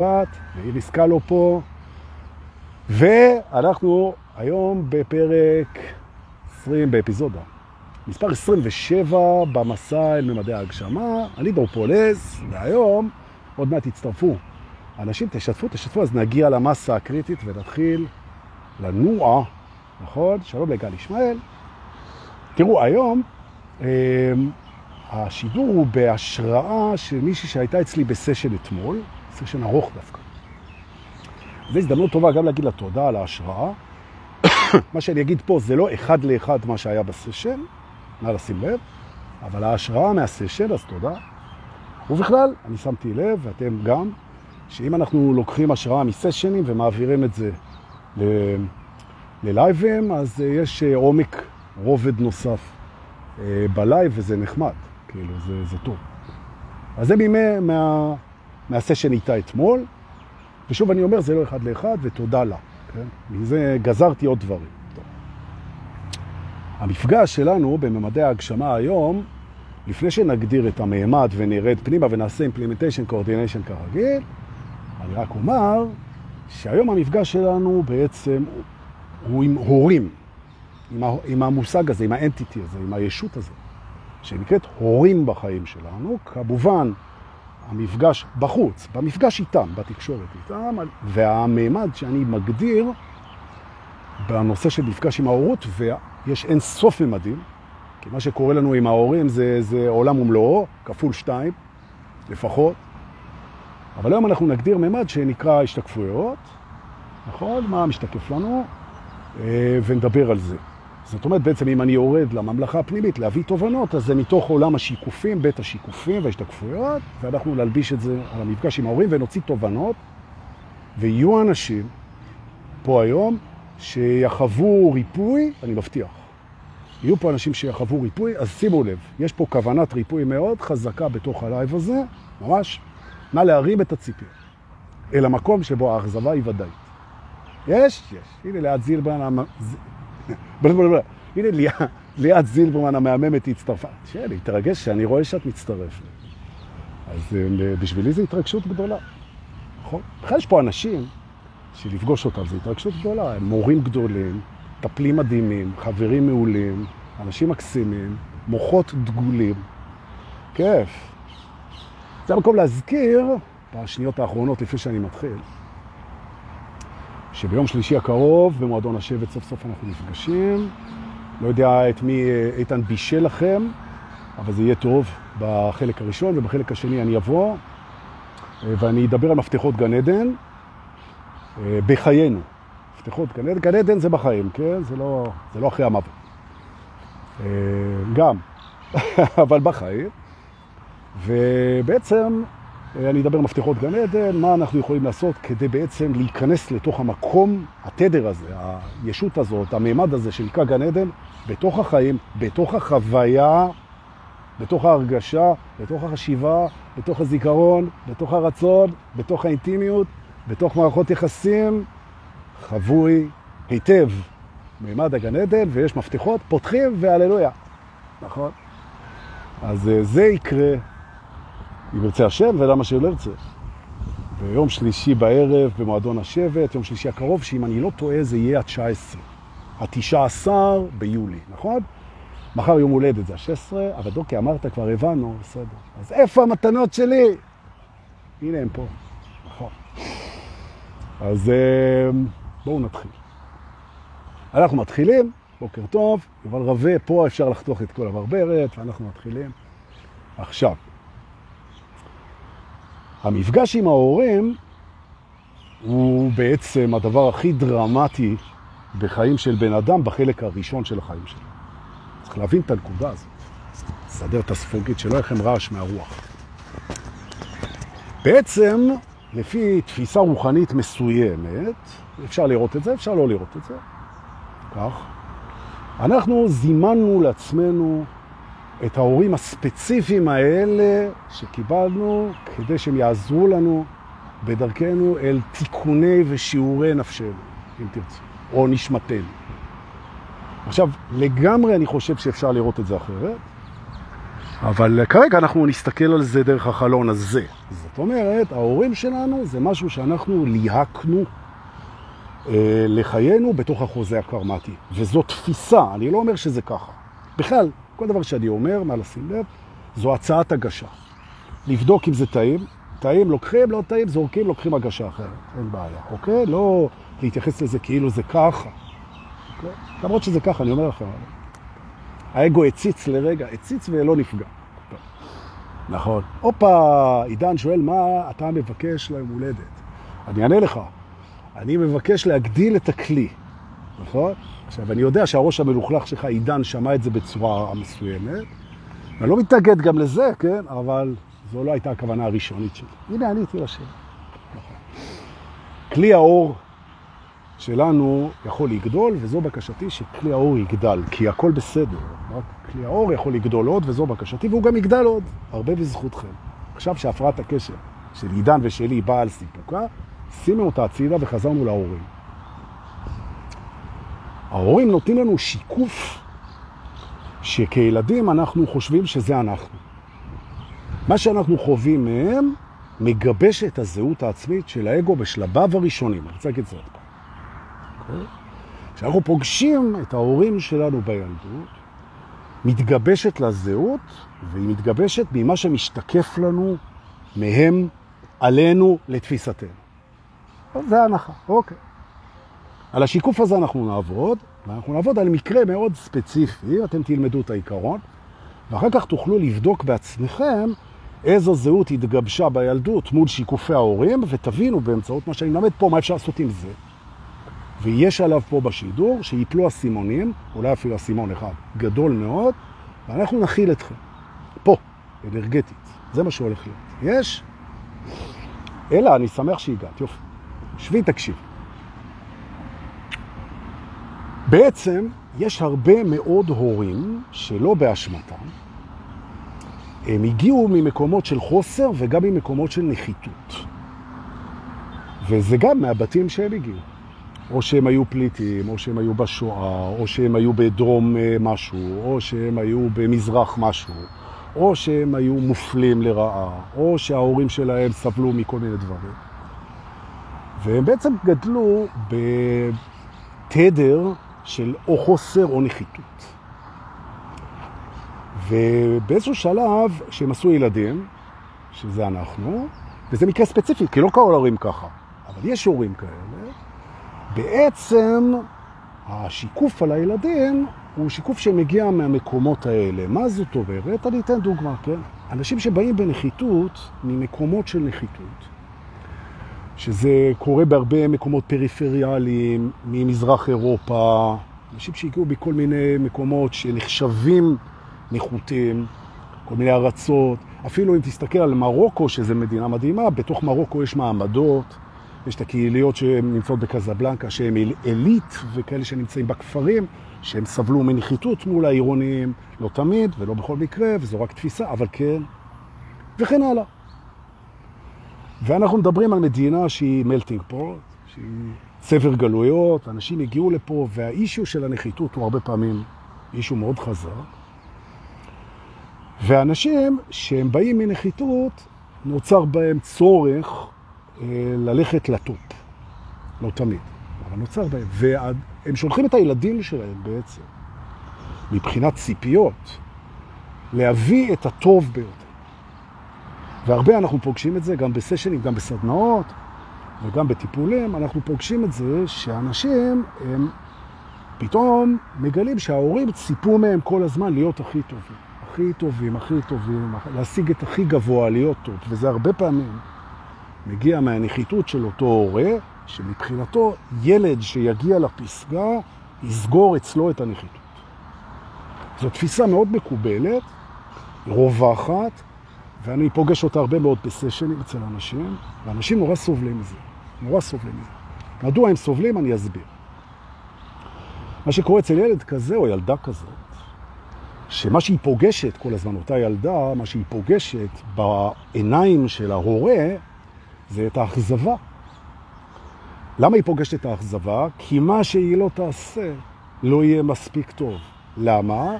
ואיריס קלו פה, ואנחנו היום בפרק 20 באפיזודה. מספר 27 במסע אל ממדי ההגשמה, אני דור פולס, והיום עוד מעט תצטרפו. אנשים תשתפו, תשתפו, אז נגיע למסה הקריטית ונתחיל לנוע, נכון? שלום לגל ישמעאל. תראו, היום השידור הוא בהשראה של מישהי שהייתה אצלי בסשן אתמול, סשן ארוך דווקא. זו הזדמנות טובה גם להגיד לה תודה על ההשראה. מה שאני אגיד פה זה לא אחד לאחד מה שהיה בסשן, נא לשים לב, אבל ההשראה מהסשן, אז תודה. ובכלל, אני שמתי לב, ואתם גם, שאם אנחנו לוקחים השראה מסשנים ומעבירים את זה ללייבים, אז יש עומק, רובד נוסף בלייב, וזה נחמד, כאילו, זה, זה טוב. אז זה מימי מה, מהסשן איתה אתמול, ושוב אני אומר, זה לא אחד לאחד, ותודה לה. כן? מזה גזרתי עוד דברים. המפגש שלנו בממדי ההגשמה היום, לפני שנגדיר את המעמד ונרד פנימה ונעשה implementation coordination כרגיל, אני רק אומר שהיום המפגש שלנו בעצם הוא עם הורים, עם המושג הזה, עם האנטיטי הזה, עם הישות הזה, שנקראת הורים בחיים שלנו, כמובן המפגש בחוץ, במפגש איתם, בתקשורת איתם, והמימד שאני מגדיר בנושא של מפגש עם ההורות, ויש אין סוף ממדים, כי מה שקורה לנו עם ההורים זה, זה עולם ומלואו, כפול שתיים, לפחות. אבל היום אנחנו נגדיר מימד שנקרא השתקפויות, נכון? מה משתקף לנו? ונדבר על זה. זאת אומרת, בעצם אם אני יורד לממלכה הפנימית להביא תובנות, אז זה מתוך עולם השיקופים, בית השיקופים וההשתקפויות, ואנחנו נלביש את זה על המפגש עם ההורים ונוציא תובנות, ויהיו אנשים פה היום שיחוו ריפוי, אני מבטיח. יהיו פה אנשים שיחוו ריפוי, אז שימו לב, יש פה כוונת ריפוי מאוד חזקה בתוך הלייב הזה, ממש, נא להרים את הציפיות, אל המקום שבו האכזבה היא ודאית. יש? יש. הנה ליד זילברמן, הנה ליאת זילברמן המהממת הצטרפה. שאני התרגש שאני רואה שאת מצטרפת. אז בשבילי זו התרגשות גדולה. נכון? בכלל יש פה אנשים שלפגוש אותם זו התרגשות גדולה. הם מורים גדולים, טפלים מדהימים, חברים מעולים, אנשים מקסימים, מוחות דגולים. כיף. זה המקום להזכיר, בשניות האחרונות לפני שאני מתחיל, שביום שלישי הקרוב במועדון השבט סוף סוף אנחנו נפגשים. לא יודע את מי איתן בישל לכם, אבל זה יהיה טוב בחלק הראשון, ובחלק השני אני אבוא ואני אדבר על מפתחות גן עדן בחיינו. מפתחות גן עדן, גן עדן זה בחיים, כן? זה לא, זה לא אחרי המוות. גם, אבל בחיים. ובעצם אני אדבר מפתחות גן עדן, מה אנחנו יכולים לעשות כדי בעצם להיכנס לתוך המקום, התדר הזה, הישות הזאת, המימד הזה שנקרא גן עדן, בתוך החיים, בתוך החוויה, בתוך ההרגשה, בתוך החשיבה, בתוך הזיכרון, בתוך הרצון, בתוך האינטימיות, בתוך מערכות יחסים, חבוי היטב מימד הגן עדן, ויש מפתחות, פותחים והללויה. נכון? אז זה יקרה. אם ירצה השם ולמה שלא ירצה. ביום שלישי בערב במועדון השבט, יום שלישי הקרוב, שאם אני לא טועה זה יהיה ה-19, ה-19 ביולי, נכון? מחר יום הולדת זה ה-16, אבל דוקי אמרת כבר הבנו, בסדר. אז איפה המתנות שלי? הנה הם פה, נכון. אז בואו נתחיל. אנחנו מתחילים, בוקר טוב, יובל רווה, פה אפשר לחתוך את כל הברברת, ואנחנו מתחילים עכשיו. המפגש עם ההורים הוא בעצם הדבר הכי דרמטי בחיים של בן אדם בחלק הראשון של החיים שלו. צריך להבין את הנקודה הזאת. לסדר את הספוגית, שלא לכם רעש מהרוח. בעצם, לפי תפיסה רוחנית מסוימת, אפשר לראות את זה, אפשר לא לראות את זה, כך, אנחנו זימנו לעצמנו את ההורים הספציפיים האלה שקיבלנו כדי שהם יעזרו לנו בדרכנו אל תיקוני ושיעורי נפשנו, אם תרצו, או נשמתנו. עכשיו, לגמרי אני חושב שאפשר לראות את זה אחרת. אבל כרגע אנחנו נסתכל על זה דרך החלון הזה. זאת אומרת, ההורים שלנו זה משהו שאנחנו ליהקנו אה, לחיינו בתוך החוזה הקרמטי. וזו תפיסה, אני לא אומר שזה ככה. בכלל, כל דבר שאני אומר, מה לשים לב, זו הצעת הגשה. לבדוק אם זה טעים, טעים לוקחים, לא טעים, זורקים, לוקחים הגשה אחרת. אין בעיה, אוקיי? לא להתייחס לזה כאילו זה ככה. אוקיי? למרות שזה ככה, אני אומר לכם. האגו הציץ לרגע, הציץ ולא נפגע. נכון. הופה, עידן שואל מה אתה מבקש ליום הולדת. אני אענה לך. אני מבקש להגדיל את הכלי, נכון? עכשיו, אני יודע שהראש המלוכלך שלך, עידן, שמע את זה בצורה מסוימת. אני לא מתנגד גם לזה, כן? אבל זו לא הייתה הכוונה הראשונית שלי. הנה, עניתי לשאלה. נכון. כלי האור שלנו יכול לגדול, וזו בקשתי שכלי האור יגדל, כי הכל בסדר. רק כלי האור יכול לגדול עוד, וזו בקשתי, והוא גם יגדל עוד, הרבה בזכותכם. עכשיו שהפרעת הקשר של עידן ושלי באה על סיפוקה, שימו אותה הצידה וחזרנו להורים. ההורים נותנים לנו שיקוף שכילדים אנחנו חושבים שזה אנחנו. מה שאנחנו חווים מהם מגבש את הזהות העצמית של האגו בשלביו הראשונים. אני רוצה להגיד את זה עוד פעם. אוקיי? כשאנחנו פוגשים את ההורים שלנו בילדות, מתגבשת לזהות, והיא מתגבשת ממה שמשתקף לנו מהם עלינו לתפיסתנו. זה ההנחה, אוקיי. על השיקוף הזה אנחנו נעבוד, ואנחנו נעבוד על מקרה מאוד ספציפי, אתם תלמדו את העיקרון, ואחר כך תוכלו לבדוק בעצמכם איזו זהות התגבשה בילדות מול שיקופי ההורים, ותבינו באמצעות מה שאני מלמד פה מה אפשר לעשות עם זה. ויש עליו פה בשידור שיפלו הסימונים, אולי אפילו הסימון אחד, גדול מאוד, ואנחנו נכיל אתכם. פה, אנרגטית. זה מה שהולך להיות. יש? אלא, אני שמח שהגעת, יופי. שבי, תקשיב. בעצם יש הרבה מאוד הורים שלא באשמתם, הם הגיעו ממקומות של חוסר וגם ממקומות של נחיתות. וזה גם מהבתים שהם הגיעו. או שהם היו פליטים, או שהם היו בשואה, או שהם היו בדרום אה, משהו, או שהם היו במזרח משהו, או שהם היו מופלים לרעה, או שההורים שלהם סבלו מכל מיני דברים. והם בעצם גדלו בתדר של או חוסר או נחיתות. ובאיזשהו שלב שהם עשו ילדים, שזה אנחנו, וזה מקרה ספציפי, כי לא כל ההורים ככה, אבל יש הורים כאלה, בעצם השיקוף על הילדים הוא שיקוף שמגיע מהמקומות האלה. מה זאת אומרת? אני אתן דוגמה, כן? אנשים שבאים בנחיתות, ממקומות של נחיתות, שזה קורה בהרבה מקומות פריפריאליים, ממזרח אירופה, אנשים שהגיעו בכל מיני מקומות שנחשבים נחותים, כל מיני ארצות. אפילו אם תסתכל על מרוקו, שזו מדינה מדהימה, בתוך מרוקו יש מעמדות, יש את הקהיליות שנמצאות בקזבלנקה, שהן אליט, וכאלה שנמצאים בכפרים, שהם סבלו מנחיתות מול העירוניים, לא תמיד ולא בכל מקרה, וזו רק תפיסה, אבל כן, וכן הלאה. ואנחנו מדברים על מדינה שהיא מלטינג פורט, שהיא צבר גלויות, אנשים הגיעו לפה, והאישו של הנחיתות הוא הרבה פעמים אישו מאוד חזק. ואנשים שהם באים מנחיתות, נוצר בהם צורך אה, ללכת לטופ. לא תמיד, אבל נוצר בהם. והם שולחים את הילדים שלהם בעצם, מבחינת ציפיות, להביא את הטוב ביותר. והרבה אנחנו פוגשים את זה גם בסשנים, גם בסדנאות וגם בטיפולים, אנחנו פוגשים את זה שאנשים הם פתאום מגלים שההורים ציפו מהם כל הזמן להיות הכי טובים. הכי טובים, הכי טובים, להשיג את הכי גבוה, להיות טוב. וזה הרבה פעמים מגיע מהנחיתות של אותו הורה, שמבחינתו ילד שיגיע לפסגה יסגור אצלו את הנחיתות. זו תפיסה מאוד מקובלת, רווחת, ואני פוגש אותה הרבה מאוד בסשנים אצל אנשים, ואנשים נורא סובלים מזה, נורא סובלים מזה. מדוע הם סובלים? אני אסביר. מה שקורה אצל ילד כזה או ילדה כזאת, שמה שהיא פוגשת כל הזמן, אותה ילדה, מה שהיא פוגשת בעיניים של ההורה, זה את האכזבה. למה היא פוגשת את האכזבה? כי מה שהיא לא תעשה לא יהיה מספיק טוב. למה?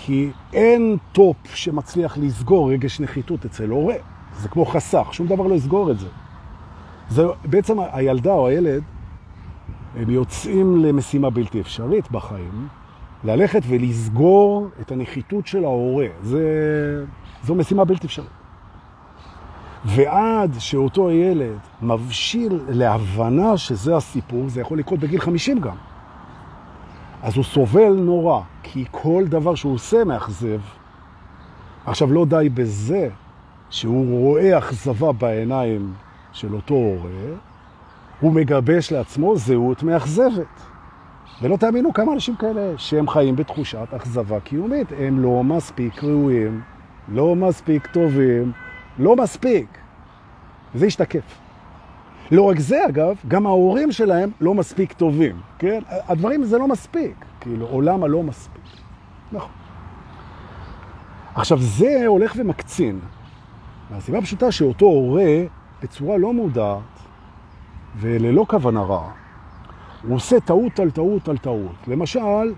כי אין טופ שמצליח לסגור רגש נחיתות אצל הורה. זה כמו חסך, שום דבר לא יסגור את זה. זה בעצם הילדה או הילד, הם יוצאים למשימה בלתי אפשרית בחיים, ללכת ולסגור את הנחיתות של ההורה. זה, זו משימה בלתי אפשרית. ועד שאותו ילד מבשיל להבנה שזה הסיפור, זה יכול לקרות בגיל 50 גם. אז הוא סובל נורא, כי כל דבר שהוא עושה מאכזב. עכשיו, לא די בזה שהוא רואה אכזבה בעיניים של אותו הורה, הוא מגבש לעצמו זהות מאכזבת. ולא תאמינו כמה אנשים כאלה שהם חיים בתחושת אכזבה קיומית. הם לא מספיק ראויים, לא מספיק טובים, לא מספיק. וזה ישתקף. לא רק זה, אגב, גם ההורים שלהם לא מספיק טובים, כן? הדברים זה לא מספיק, כאילו, עולם הלא מספיק. נכון. עכשיו, זה הולך ומקצין. מהסיבה הפשוטה שאותו הורה, בצורה לא מודעת וללא כוונה רעה, הוא עושה טעות על טעות על טעות. למשל,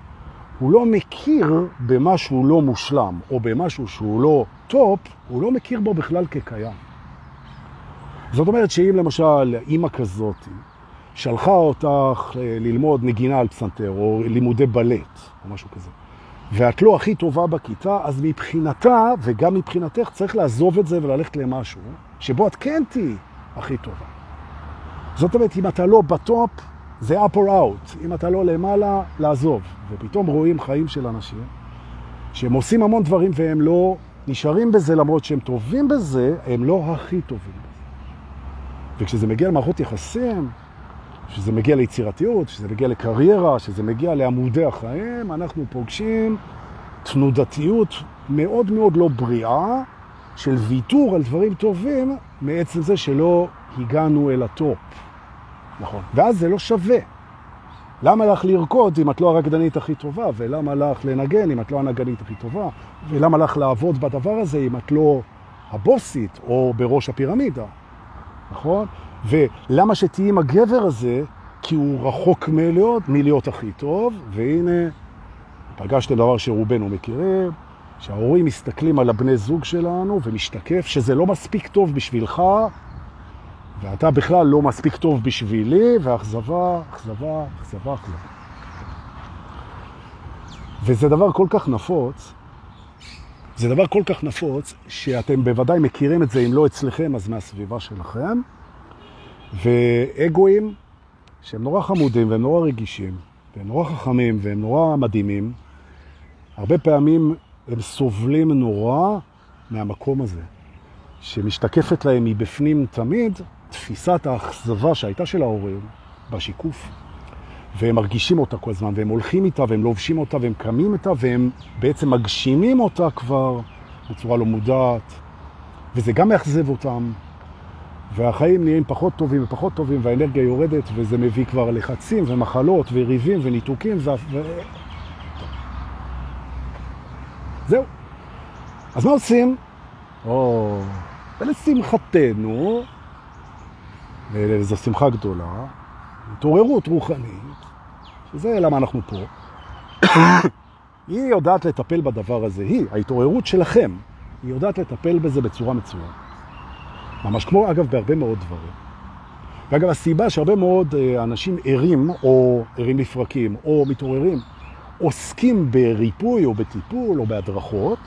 הוא לא מכיר במשהו לא מושלם, או במשהו שהוא לא טופ, הוא לא מכיר בו בכלל כקיים. זאת אומרת שאם למשל אימא כזאת שלחה אותך אה, ללמוד נגינה על פסנתר, או לימודי בלט, או משהו כזה, ואת לא הכי טובה בכיתה, אז מבחינתה, וגם מבחינתך, צריך לעזוב את זה וללכת למשהו שבו את כן תהי הכי טובה. זאת אומרת, אם אתה לא בטופ, זה up or out. אם אתה לא למעלה, לעזוב. ופתאום רואים חיים של אנשים שהם עושים המון דברים והם לא נשארים בזה, למרות שהם טובים בזה, הם לא הכי טובים. וכשזה מגיע למערכות יחסים, כשזה מגיע ליצירתיות, כשזה מגיע לקריירה, כשזה מגיע לעמודי החיים, אנחנו פוגשים תנודתיות מאוד מאוד לא בריאה של ויתור על דברים טובים מעצם זה שלא הגענו אל הטופ. נכון. ואז זה לא שווה. למה לך לרקוד אם את לא הרקדנית הכי טובה? ולמה לך לנגן אם את לא הנגנית הכי טובה? ולמה לך לעבוד בדבר הזה אם את לא הבוסית או בראש הפירמידה? נכון? ולמה שתהיי עם הגבר הזה? כי הוא רחוק מלהיות, מלהיות הכי טוב, והנה, פגשתם דבר שרובנו מכירים, שההורים מסתכלים על הבני זוג שלנו ומשתקף שזה לא מספיק טוב בשבילך, ואתה בכלל לא מספיק טוב בשבילי, ואכזבה, אכזבה, אכזבה, אכזבה. וזה דבר כל כך נפוץ, זה דבר כל כך נפוץ, שאתם בוודאי מכירים את זה, אם לא אצלכם, אז מהסביבה שלכם. ואגואים, שהם נורא חמודים והם נורא רגישים, והם נורא חכמים והם נורא מדהימים, הרבה פעמים הם סובלים נורא מהמקום הזה, שמשתקפת להם מבפנים תמיד תפיסת האכזבה שהייתה של ההורים בשיקוף. והם מרגישים אותה כל הזמן, והם הולכים איתה, והם לובשים אותה, והם קמים איתה, והם בעצם מגשימים אותה כבר בצורה לא מודעת, וזה גם מאכזב אותם, והחיים נהיים פחות טובים ופחות טובים, והאנרגיה יורדת, וזה מביא כבר לחצים ומחלות וריבים וניתוקים, ו... ו... זהו. אז מה עושים? או, ולשמחתנו, וזו שמחה גדולה, התעוררות רוחנית, שזה למה אנחנו פה, היא יודעת לטפל בדבר הזה, היא, ההתעוררות שלכם, היא יודעת לטפל בזה בצורה מצוינת. ממש כמו, אגב, בהרבה מאוד דברים. ואגב, הסיבה שהרבה מאוד אה, אנשים ערים, או ערים לפרקים, או מתעוררים, עוסקים בריפוי או בטיפול או בהדרכות,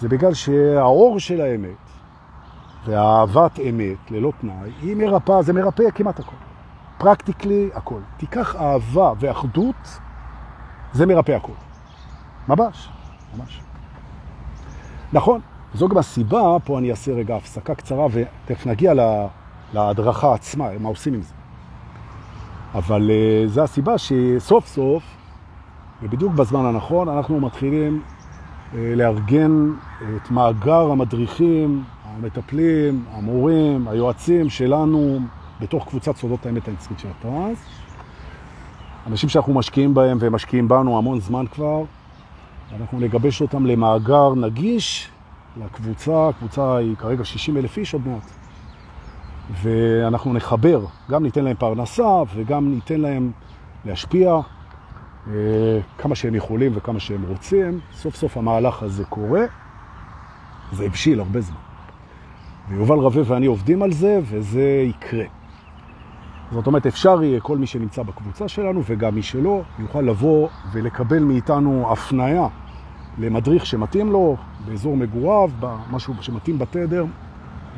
זה בגלל שהאור של האמת והאהבת אמת, ללא תנאי, היא מרפאה, זה מרפא כמעט הכל. פרקטיקלי הכל. תיקח אהבה ואחדות, זה מרפא הכל. ממש, ממש. נכון, זו גם הסיבה, פה אני אעשה רגע הפסקה קצרה ותכף נגיע להדרכה עצמה, מה עושים עם זה. אבל uh, זה הסיבה שסוף סוף, ובדיוק בזמן הנכון, אנחנו מתחילים uh, לארגן את מאגר המדריכים, המטפלים, המורים, היועצים שלנו בתוך קבוצת סודות האמת הנצחית של הטרנס. אנשים שאנחנו משקיעים בהם והם משקיעים בנו המון זמן כבר, אנחנו נגבש אותם למאגר נגיש לקבוצה, הקבוצה היא כרגע 60 אלף איש עוד מעט. ואנחנו נחבר, גם ניתן להם פרנסה וגם ניתן להם להשפיע כמה שהם יכולים וכמה שהם רוצים. סוף סוף המהלך הזה קורה. זה הבשיל הרבה זמן. ויובל רווה ואני עובדים על זה, וזה יקרה. זאת אומרת, אפשר יהיה כל מי שנמצא בקבוצה שלנו, וגם מי שלא, יוכל לבוא ולקבל מאיתנו הפניה למדריך שמתאים לו, באזור מגוריו, משהו שמתאים בתדר,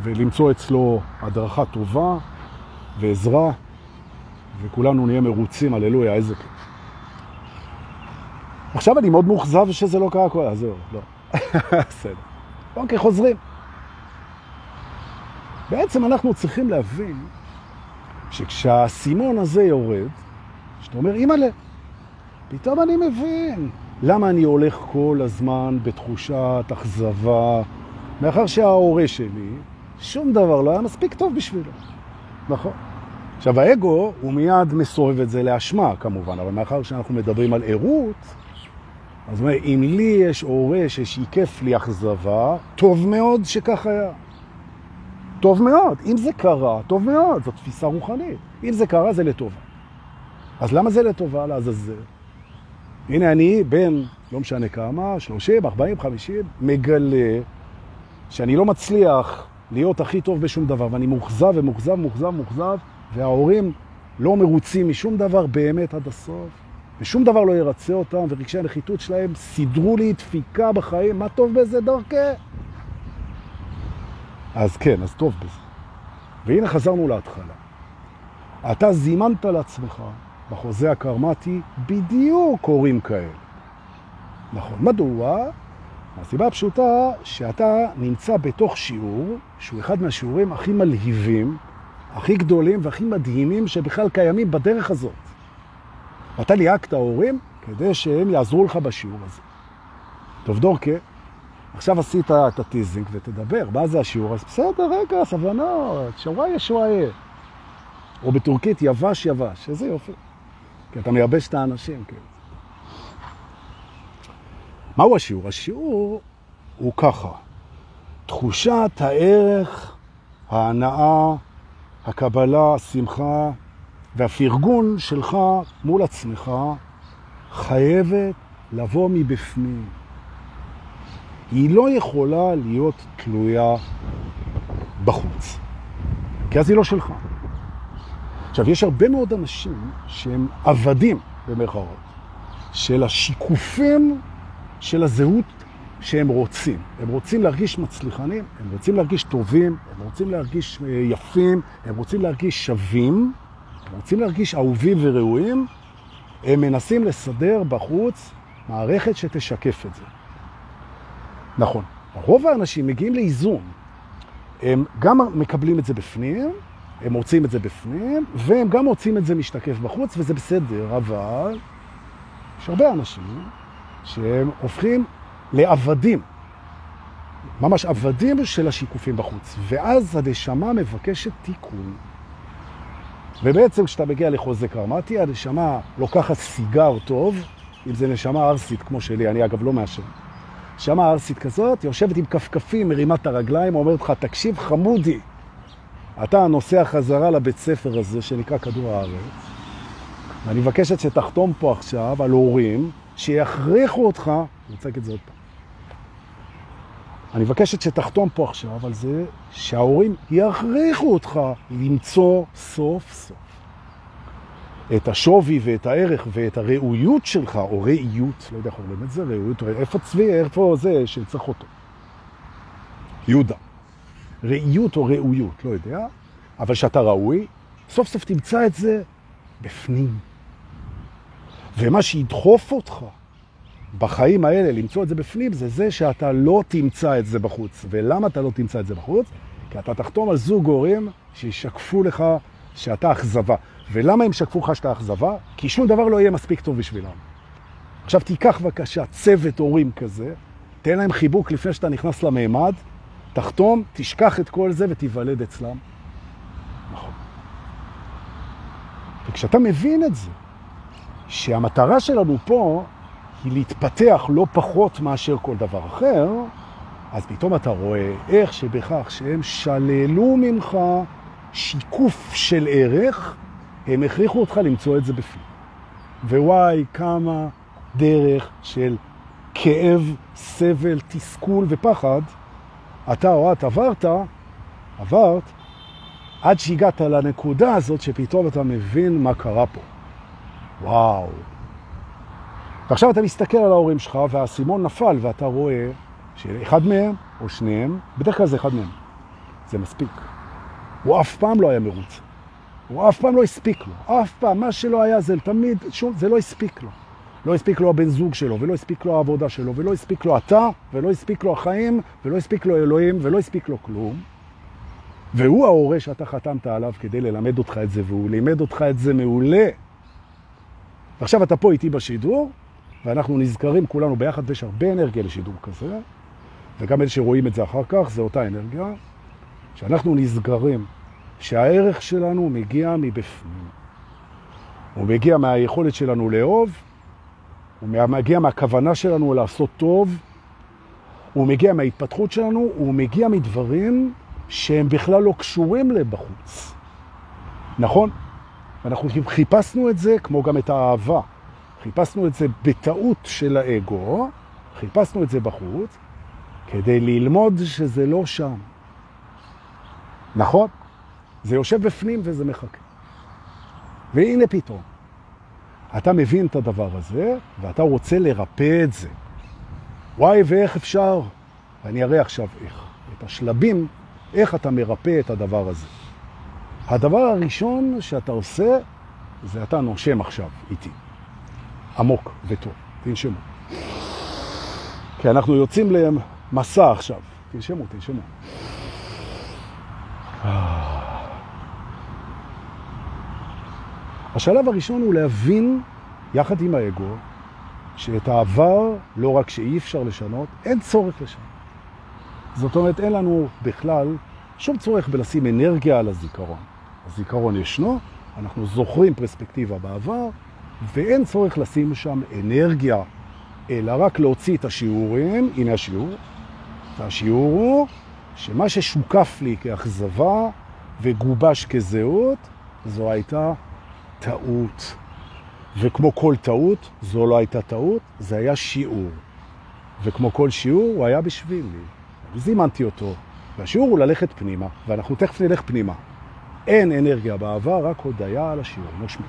ולמצוא אצלו הדרכה טובה ועזרה, וכולנו נהיה מרוצים, הללויה, איזה כיף. עכשיו אני מאוד מאוכזב שזה לא קרה כל... אז זהו, לא. בסדר. אוקיי, חוזרים. בעצם אנחנו צריכים להבין שכשהסימון הזה יורד, שאתה אומר, אימא'לה, פתאום אני מבין למה אני הולך כל הזמן בתחושת אכזבה, מאחר שההורה שלי, שום דבר לא היה מספיק טוב בשבילו. נכון. עכשיו, האגו הוא מיד מסובב את זה להשמה, כמובן, אבל מאחר שאנחנו מדברים על עירות, אז אומר, אם לי יש הורה ששיקף לי אכזבה, טוב מאוד שכך היה. טוב מאוד. אם זה קרה, טוב מאוד. זו תפיסה רוחנית. אם זה קרה, זה לטובה. אז למה זה לטובה לעזאזל? הנה אני בן, לא משנה כמה, 30, 40, 50, מגלה שאני לא מצליח להיות הכי טוב בשום דבר, ואני מוחזב ומוחזב, מוחזב, מוחזב, וההורים לא מרוצים משום דבר באמת עד הסוף, ושום דבר לא ירצה אותם, ורגשי הנחיתות שלהם סידרו לי דפיקה בחיים, מה טוב בזה דרכי? אז כן, אז טוב בזה. והנה חזרנו להתחלה. אתה זימנת לעצמך בחוזה הקרמטי בדיוק הורים כאלה. נכון. מדוע? הסיבה הפשוטה שאתה נמצא בתוך שיעור שהוא אחד מהשיעורים הכי מלהיבים, הכי גדולים והכי מדהימים שבכלל קיימים בדרך הזאת. ואתה ליהקת ההורים כדי שהם יעזרו לך בשיעור הזה. טוב דורקה, עכשיו עשית את הטיזינג ותדבר, מה זה השיעור? אז בסדר, רגע, סבנות, שוואיה שוואיה. או בטורקית יבש יבש, איזה יופי. כי אתה מייבש את האנשים, כן. מהו השיעור? השיעור הוא ככה, תחושת הערך, ההנאה, הקבלה, השמחה והפרגון שלך מול עצמך חייבת לבוא מבפנים. היא לא יכולה להיות תלויה בחוץ, כי אז היא לא שלך. עכשיו, יש הרבה מאוד אנשים שהם עבדים, במרכאות, של השיקופים של הזהות שהם רוצים. הם רוצים להרגיש מצליחנים, הם רוצים להרגיש טובים, הם רוצים להרגיש אה, יפים, הם רוצים להרגיש שווים, הם רוצים להרגיש אהובים וראויים, הם מנסים לסדר בחוץ מערכת שתשקף את זה. נכון. רוב האנשים מגיעים לאיזון. הם גם מקבלים את זה בפנים, הם מוצאים את זה בפנים, והם גם מוצאים את זה משתקף בחוץ, וזה בסדר, אבל יש הרבה אנשים שהם הופכים לעבדים, ממש עבדים של השיקופים בחוץ, ואז הנשמה מבקשת תיקון. ובעצם כשאתה מגיע לחוזה קרמטי, הנשמה לוקחת סיגר טוב, אם זה נשמה ארסית כמו שלי, אני אגב לא מאשר. נשמה ארסית כזאת, יושבת עם כפכפים, מרימה את הרגליים, אומרת לך, תקשיב חמודי, אתה נוסע חזרה לבית ספר הזה שנקרא כדור הארץ, ואני מבקשת שתחתום פה עכשיו על הורים שיכריחו אותך, אני רוצה להגיד את זה עוד פעם, אני מבקשת שתחתום פה עכשיו על זה שההורים יכריחו אותך למצוא סוף סוף את השווי ואת הערך ואת הראויות שלך, או ראיות, לא יודע איך אומרים את זה, ראויות, איפה צבי, איפה זה שצריך אותו? יהודה. ראיות או ראויות, לא יודע, אבל שאתה ראוי, סוף סוף תמצא את זה בפנים. ומה שידחוף אותך בחיים האלה למצוא את זה בפנים, זה זה שאתה לא תמצא את זה בחוץ. ולמה אתה לא תמצא את זה בחוץ? כי אתה תחתום על זוג הורים שישקפו לך שאתה אכזבה. ולמה הם שקפו לך שאתה אכזבה? כי שום דבר לא יהיה מספיק טוב בשבילם. עכשיו תיקח בבקשה צוות הורים כזה, תן להם חיבוק לפני שאתה נכנס למעמד, תחתום, תשכח את כל זה ותיוולד אצלם. נכון. וכשאתה מבין את זה, שהמטרה שלנו פה היא להתפתח לא פחות מאשר כל דבר אחר, אז פתאום אתה רואה איך שבכך שהם שללו ממך שיקוף של ערך, הם הכריחו אותך למצוא את זה בפנים. ווואי, כמה דרך של כאב, סבל, תסכול ופחד אתה או את עברת, עברת, עד שהגעת לנקודה הזאת שפתאום אתה מבין מה קרה פה. וואו. ועכשיו אתה מסתכל על ההורים שלך והסימון נפל ואתה רואה שאחד מהם או שניהם, בדרך כלל זה אחד מהם, זה מספיק. הוא אף פעם לא היה מרוץ. הוא אף פעם לא הספיק לו. אף פעם, מה שלא היה זה תמיד, שום, זה לא הספיק לו. לא הספיק לו הבן זוג שלו, ולא הספיק לו העבודה שלו, ולא הספיק לו אתה, ולא הספיק לו החיים, ולא הספיק לו אלוהים, ולא הספיק לו כלום. והוא ההורה שאתה חתמת עליו כדי ללמד אותך את זה, והוא לימד אותך את זה מעולה. ועכשיו אתה פה איתי בשידור, ואנחנו נזכרים כולנו ביחד, ויש הרבה אנרגיה לשידור כזה, וגם אלה שרואים את זה אחר כך, זה אותה אנרגיה, שאנחנו נזכרים שהערך שלנו מגיע מבפנים. הוא מגיע מהיכולת שלנו לאהוב, הוא מגיע מהכוונה שלנו לעשות טוב, הוא מגיע מההתפתחות שלנו, הוא מגיע מדברים שהם בכלל לא קשורים לבחוץ. נכון? אנחנו חיפשנו את זה כמו גם את האהבה. חיפשנו את זה בטעות של האגו, חיפשנו את זה בחוץ, כדי ללמוד שזה לא שם. נכון? זה יושב בפנים וזה מחכה. והנה פתאום, אתה מבין את הדבר הזה, ואתה רוצה לרפא את זה. וואי, ואיך אפשר? ואני אראה עכשיו איך. את השלבים, איך אתה מרפא את הדבר הזה. הדבר הראשון שאתה עושה, זה אתה נושם עכשיו איתי. עמוק וטוב. תנשמו. כי אנחנו יוצאים למסע עכשיו. תנשמו, תנשמו. השלב הראשון הוא להבין, יחד עם האגו, שאת העבר לא רק שאי אפשר לשנות, אין צורך לשנות. זאת אומרת, אין לנו בכלל שום צורך בלשים אנרגיה על הזיכרון. הזיכרון ישנו, אנחנו זוכרים פרספקטיבה בעבר, ואין צורך לשים שם אנרגיה, אלא רק להוציא את השיעורים, הנה השיעור, והשיעור הוא שמה ששוקף לי כאכזבה וגובש כזהות, זו הייתה טעות. וכמו כל טעות, זו לא הייתה טעות, זה היה שיעור. וכמו כל שיעור, הוא היה בשבילי. זימנתי אותו. והשיעור הוא ללכת פנימה, ואנחנו תכף נלך פנימה. אין אנרגיה בעבר, רק הודיה על השיעור, נושמים.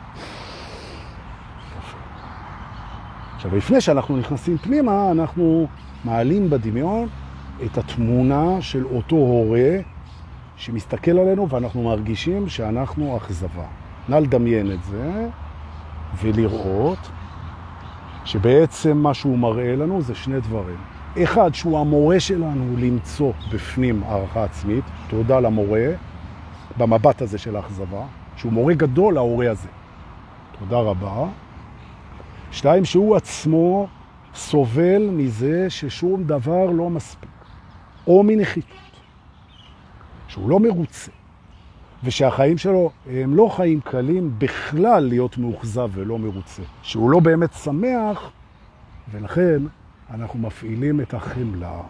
עכשיו, לפני שאנחנו נכנסים פנימה, אנחנו מעלים בדמיון את התמונה של אותו הורה שמסתכל עלינו ואנחנו מרגישים שאנחנו אכזבה. נא לדמיין את זה ולראות שבעצם מה שהוא מראה לנו זה שני דברים. אחד, שהוא המורה שלנו למצוא בפנים הערכה עצמית, תודה למורה, במבט הזה של האכזבה, שהוא מורה גדול להורה הזה. תודה רבה. שתיים, שהוא עצמו סובל מזה ששום דבר לא מספיק, או מנחיתות, שהוא לא מרוצה. ושהחיים שלו הם לא חיים קלים בכלל להיות מאוכזב ולא מרוצה, שהוא לא באמת שמח, ולכן אנחנו מפעילים את החמלה.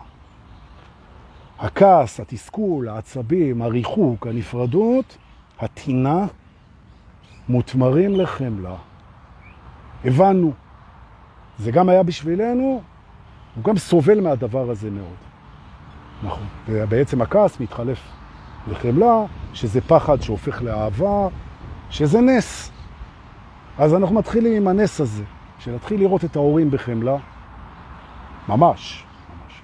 הכעס, התסכול, העצבים, הריחוק, הנפרדות, התינה, מותמרים לחמלה. הבנו. זה גם היה בשבילנו, הוא גם סובל מהדבר הזה מאוד. נכון. ובעצם הכעס מתחלף לחמלה, שזה פחד שהופך לאהבה, שזה נס. אז אנחנו מתחילים עם הנס הזה, שנתחיל לראות את ההורים בחמלה. ממש, ממש.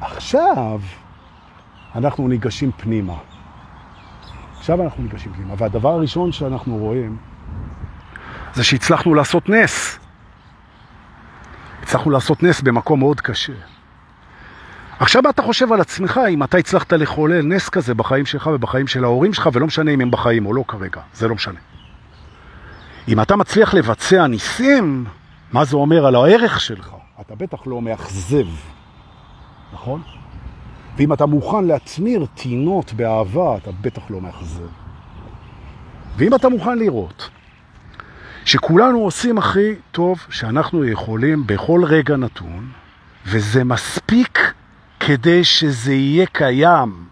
עכשיו אנחנו ניגשים פנימה. עכשיו אנחנו ניגשים פנימה, והדבר הראשון שאנחנו רואים זה שהצלחנו לעשות נס. הצלחנו לעשות נס במקום מאוד קשה. עכשיו אתה חושב על עצמך אם אתה הצלחת לחולל נס כזה בחיים שלך ובחיים של ההורים שלך, ולא משנה אם הם בחיים או לא כרגע, זה לא משנה. אם אתה מצליח לבצע ניסים, מה זה אומר על הערך שלך? אתה בטח לא מאכזב, נכון? ואם אתה מוכן להצמיר תינות באהבה, אתה בטח לא מאכזב. ואם אתה מוכן לראות שכולנו עושים הכי טוב שאנחנו יכולים בכל רגע נתון, וזה מספיק כדי שזה יהיה קיים.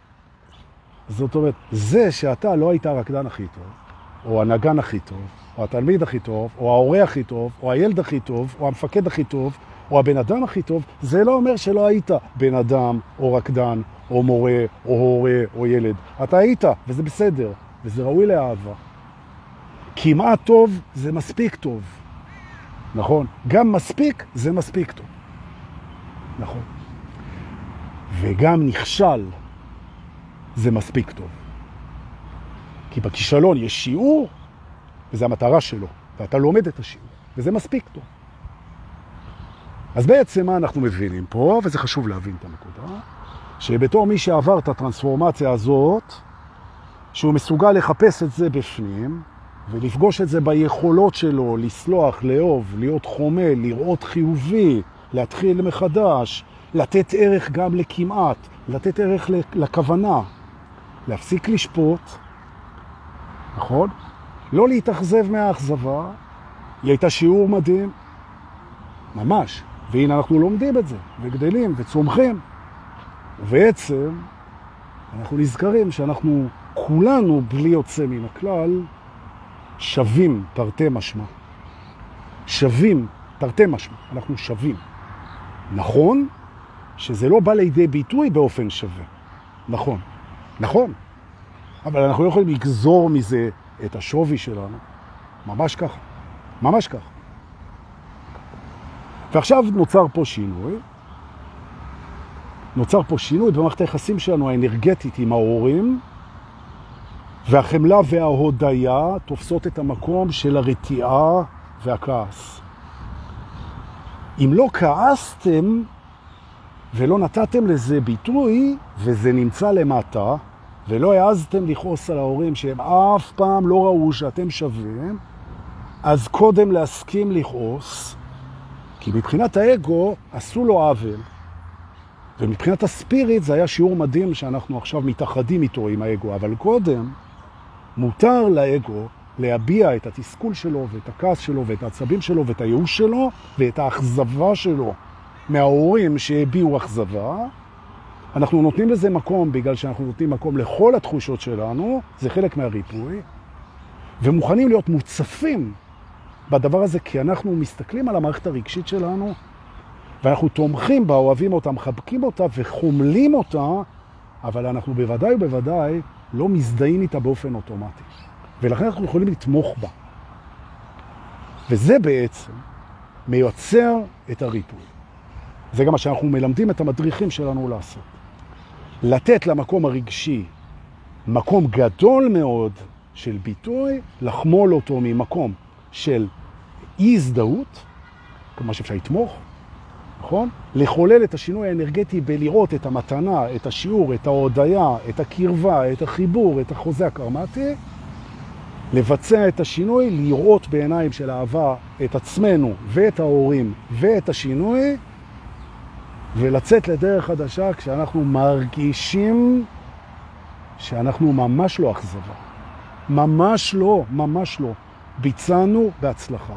זאת אומרת, זה שאתה לא היית הרקדן הכי טוב, או הנגן הכי טוב, או התלמיד הכי טוב, או ההורה הכי טוב, או הילד הכי טוב, או המפקד הכי טוב, או הבן אדם הכי טוב, זה לא אומר שלא היית בן אדם, או רקדן, או מורה, או הורה, או ילד. אתה היית, וזה בסדר, וזה ראוי לאהבה. כמעט טוב זה מספיק טוב. נכון? גם מספיק זה מספיק טוב. נכון. וגם נכשל זה מספיק טוב. כי בכישלון יש שיעור, וזה המטרה שלו, ואתה לומד את השיעור, וזה מספיק טוב. אז בעצם מה אנחנו מבינים פה, וזה חשוב להבין את הנקודה, שבתור מי שעבר את הטרנספורמציה הזאת, שהוא מסוגל לחפש את זה בפנים, ולפגוש את זה ביכולות שלו, לסלוח, לאהוב, להיות חומה, לראות חיובי, להתחיל מחדש, לתת ערך גם לכמעט, לתת ערך לכוונה, להפסיק לשפוט, נכון? לא להתאכזב מהאכזבה, היא הייתה שיעור מדהים, ממש, והנה אנחנו לומדים את זה, וגדלים וצומחים, ובעצם אנחנו נזכרים שאנחנו כולנו, בלי יוצא מן הכלל, שווים תרתי משמע. שווים תרתי משמע, אנחנו שווים. נכון שזה לא בא לידי ביטוי באופן שווה. נכון. נכון. אבל אנחנו לא יכולים לגזור מזה את השווי שלנו. ממש ככה. ממש ככה. ועכשיו נוצר פה שינוי. נוצר פה שינוי במערכת היחסים שלנו האנרגטית עם ההורים, והחמלה וההודיה תופסות את המקום של הרתיעה והכעס. אם לא כעסתם ולא נתתם לזה ביטוי, וזה נמצא למטה, ולא העזתם לכעוס על ההורים שהם אף פעם לא ראו שאתם שווים, אז קודם להסכים לכעוס, כי מבחינת האגו עשו לו עוול, ומבחינת הספיריט זה היה שיעור מדהים שאנחנו עכשיו מתאחדים איתו עם האגו, אבל קודם מותר לאגו להביע את התסכול שלו ואת הכעס שלו ואת העצבים שלו ואת הייאוש שלו ואת האכזבה שלו מההורים שהביעו אכזבה. אנחנו נותנים לזה מקום בגלל שאנחנו נותנים מקום לכל התחושות שלנו, זה חלק מהריפוי, ומוכנים להיות מוצפים בדבר הזה כי אנחנו מסתכלים על המערכת הרגשית שלנו ואנחנו תומכים בה, אוהבים אותה, מחבקים אותה וחומלים אותה, אבל אנחנו בוודאי ובוודאי לא מזדהים איתה באופן אוטומטי. ולכן אנחנו יכולים לתמוך בה. וזה בעצם מייצר את הריפוי. זה גם מה שאנחנו מלמדים את המדריכים שלנו לעשות. לתת למקום הרגשי מקום גדול מאוד של ביטוי, לחמול אותו ממקום של אי-הזדהות, כלומר שאפשר לתמוך, נכון? לחולל את השינוי האנרגטי בלראות את המתנה, את השיעור, את ההודיה, את הקרבה, את החיבור, את החוזה הקרמטי, לבצע את השינוי, לראות בעיניים של אהבה את עצמנו ואת ההורים ואת השינוי, ולצאת לדרך חדשה כשאנחנו מרגישים שאנחנו ממש לא אכזבה. ממש לא, ממש לא. ביצענו בהצלחה.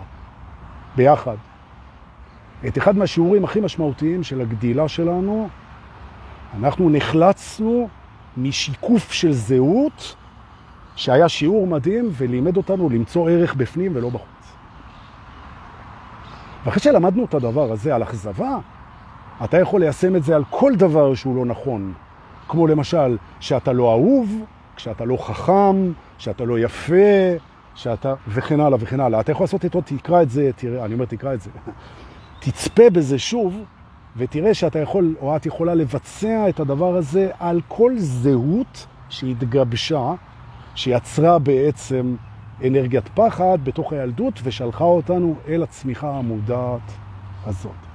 ביחד. את אחד מהשיעורים הכי משמעותיים של הגדילה שלנו, אנחנו נחלצנו משיקוף של זהות, שהיה שיעור מדהים ולימד אותנו למצוא ערך בפנים ולא בחוץ. ואחרי שלמדנו את הדבר הזה על אכזבה, אתה יכול ליישם את זה על כל דבר שהוא לא נכון. כמו למשל, שאתה לא אהוב, כשאתה לא חכם, שאתה לא יפה, שאתה... וכן הלאה וכן הלאה. אתה יכול לעשות איתו, תקרא את זה, תראה, אני אומר תקרא את זה. תצפה בזה שוב, ותראה שאתה יכול, או את יכולה לבצע את הדבר הזה על כל זהות שהתגבשה, שיצרה בעצם אנרגיית פחד בתוך הילדות, ושלחה אותנו אל הצמיחה המודעת הזאת.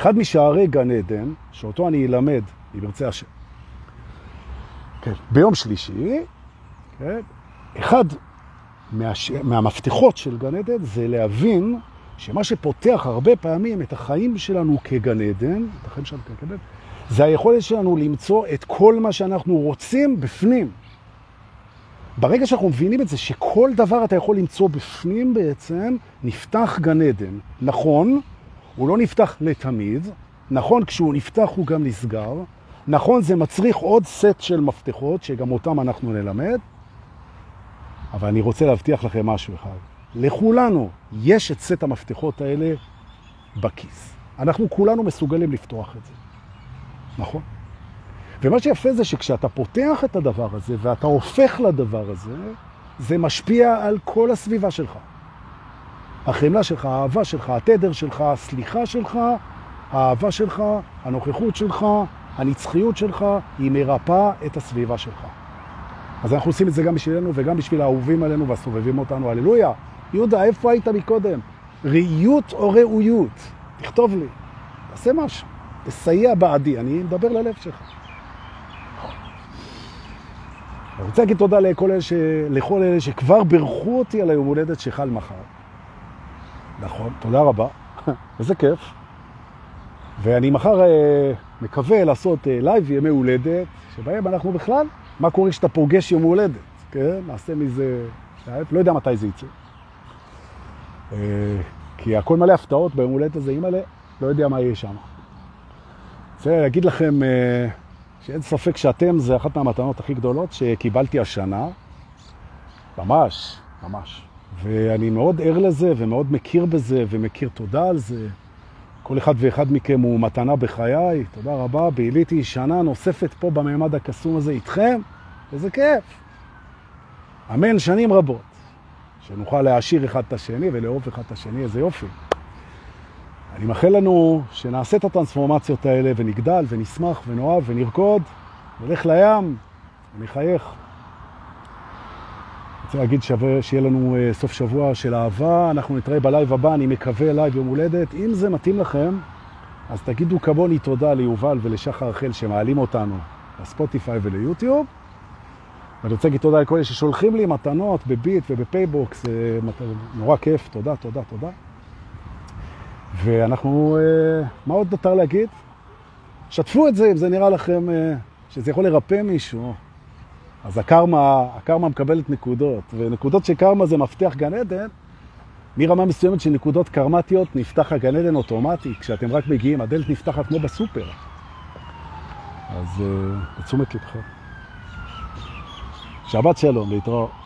אחד משערי גן עדן, שאותו אני אלמד, אם ירצה השם, כן, ביום שלישי, כן, אחד מהש... מהמפתחות של גן עדן זה להבין שמה שפותח הרבה פעמים את החיים שלנו כגן עדן, את החיים שלנו כגן עדן, זה היכולת שלנו למצוא את כל מה שאנחנו רוצים בפנים. ברגע שאנחנו מבינים את זה, שכל דבר אתה יכול למצוא בפנים בעצם, נפתח גן עדן. נכון, הוא לא נפתח לתמיד, נכון, כשהוא נפתח הוא גם נסגר, נכון, זה מצריך עוד סט של מפתחות, שגם אותם אנחנו נלמד, אבל אני רוצה להבטיח לכם משהו אחד. לכולנו יש את סט המפתחות האלה בכיס. אנחנו כולנו מסוגלים לפתוח את זה. נכון? ומה שיפה זה שכשאתה פותח את הדבר הזה ואתה הופך לדבר הזה, זה משפיע על כל הסביבה שלך. החמלה שלך, האהבה שלך, התדר שלך, הסליחה שלך, האהבה שלך, הנוכחות שלך, הנצחיות שלך, היא מרפאה את הסביבה שלך. אז אנחנו עושים את זה גם בשבילנו וגם בשביל האהובים עלינו והסובבים אותנו. הללויה. יהודה, איפה היית מקודם? ראיות או ראויות? תכתוב לי. תעשה משהו. תסייע בעדי. אני מדבר ללב שלך. אני רוצה להגיד תודה לכל אלה, ש... לכל אלה שכבר ברכו אותי על היום הולדת שחל מחר. נכון, תודה רבה. איזה כיף. ואני מחר אה, מקווה לעשות אה, לייב ימי הולדת, שבהם אנחנו בכלל, מה קורה כשאתה פוגש יום הולדת, כן? נעשה מזה, לא יודע מתי זה יצא. אה, כי הכל מלא הפתעות ביום הולדת הזה, אימא'לה, לא יודע מה יהיה שם. רוצה להגיד לכם אה, שאין ספק שאתם זה אחת מהמתנות הכי גדולות שקיבלתי השנה. ממש, ממש. ואני מאוד ער לזה ומאוד מכיר בזה ומכיר תודה על זה. כל אחד ואחד מכם הוא מתנה בחיי, תודה רבה. ביליתי שנה נוספת פה במעמד הקסום הזה איתכם, איזה כיף. אמן שנים רבות, שנוכל להעשיר אחד את השני ולאהוב אחד את השני, איזה יופי. אני מאחל לנו שנעשה את הטרנספורמציות האלה ונגדל ונשמח ונאהב ונרקוד, נלך לים ונחייך. רוצה להגיד שווה שיהיה לנו אה, סוף שבוע של אהבה, אנחנו נתראה בלייב הבא, אני מקווה לייב יום הולדת. אם זה מתאים לכם, אז תגידו כמוני תודה ליובל ולשחר אחל שמעלים אותנו לספוטיפיי וליוטיוב. ואני רוצה להגיד תודה לכל אלה ששולחים לי מתנות בביט ובפייבוקס, זה נורא כיף, תודה, תודה, תודה. ואנחנו, אה, מה עוד נותר להגיד? שתפו את זה אם זה נראה לכם שזה יכול לרפא מישהו. אז הקרמה, הקרמה מקבלת נקודות, ונקודות של קרמה זה מפתח גן עדן, מרמה מסוימת של נקודות קרמטיות נפתח הגן עדן אוטומטי, כשאתם רק מגיעים, הדלת נפתחת כמו בסופר. אז uh, לתשומת לבכם. שבת שלום, להתראות.